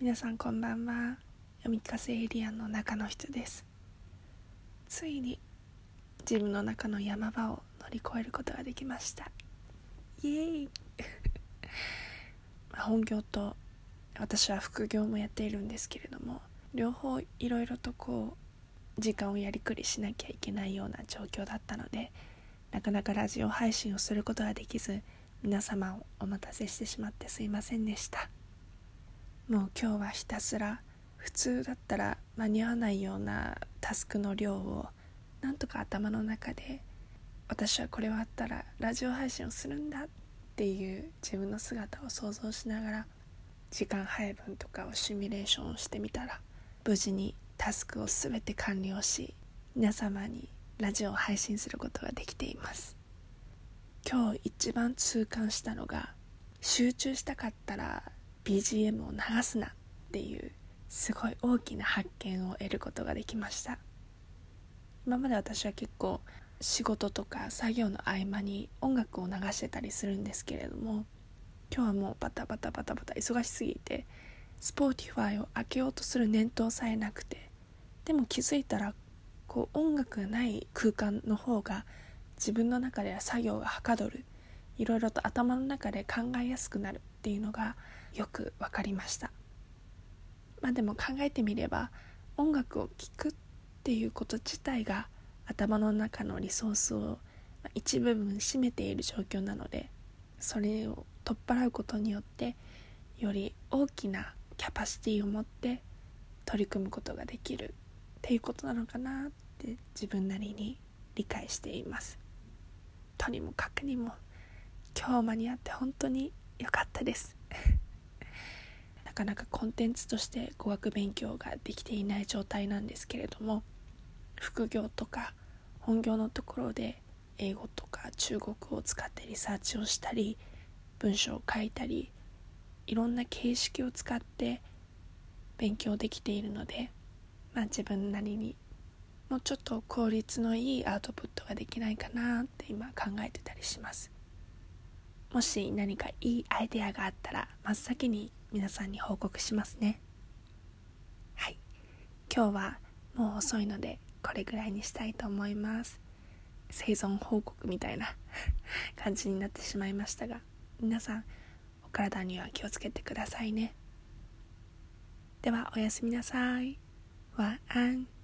皆さんこんばんは。読み聞かせエリアの中の人です。ついに自分の中の山場を乗り越えることができました。イエーイ。本業と私は副業もやっているんですけれども両方いろいろとこう時間をやりくりしなきゃいけないような状況だったのでなかなかラジオ配信をすることができず皆様をお待たせしてしまってすいませんでした。もう今日はひたすら普通だったら間に合わないようなタスクの量をなんとか頭の中で私はこれはあったらラジオ配信をするんだっていう自分の姿を想像しながら時間配分とかをシミュレーションしてみたら無事にタスクを全て完了し皆様にラジオを配信することができています。今日一番痛感したのが集中したかったら BGM を流すなっていうすごい大きな発見を得ることができました。今まで私は結構仕事とか作業の合間に音楽を流してたりするんですけれども今日はもうバタバタバタバタ忙しすぎて Spotify を開けようとする念頭さえなくてでも気づいたらこう音楽がない空間の方が自分の中では作業がはかどるいろいろと頭の中で考えやすくなるっていうのがよく分かりました。まあでも考えてみれば音楽を聴くっていうこと自体が頭の中のリソースを一部分占めている状況なのでそれを取っ払うことによってより大きなキャパシティを持って取り組むことができるっていうことなのかなって自分なりに理解しています。とにもかくにも今日間に合って本当に良かったです。かなかコンテンツとして語学勉強ができていない状態なんですけれども副業とか本業のところで英語とか中国を使ってリサーチをしたり文章を書いたりいろんな形式を使って勉強できているので、まあ、自分なりにもうちょっと効率のいいアウトプットができないかなって今考えてたりします。もし何かいいアイデアがあったら真っ先に皆さんに報告しますね。はい。今日はもう遅いのでこれぐらいにしたいと思います。生存報告みたいな 感じになってしまいましたが皆さんお体には気をつけてくださいね。ではおやすみなさい。晚安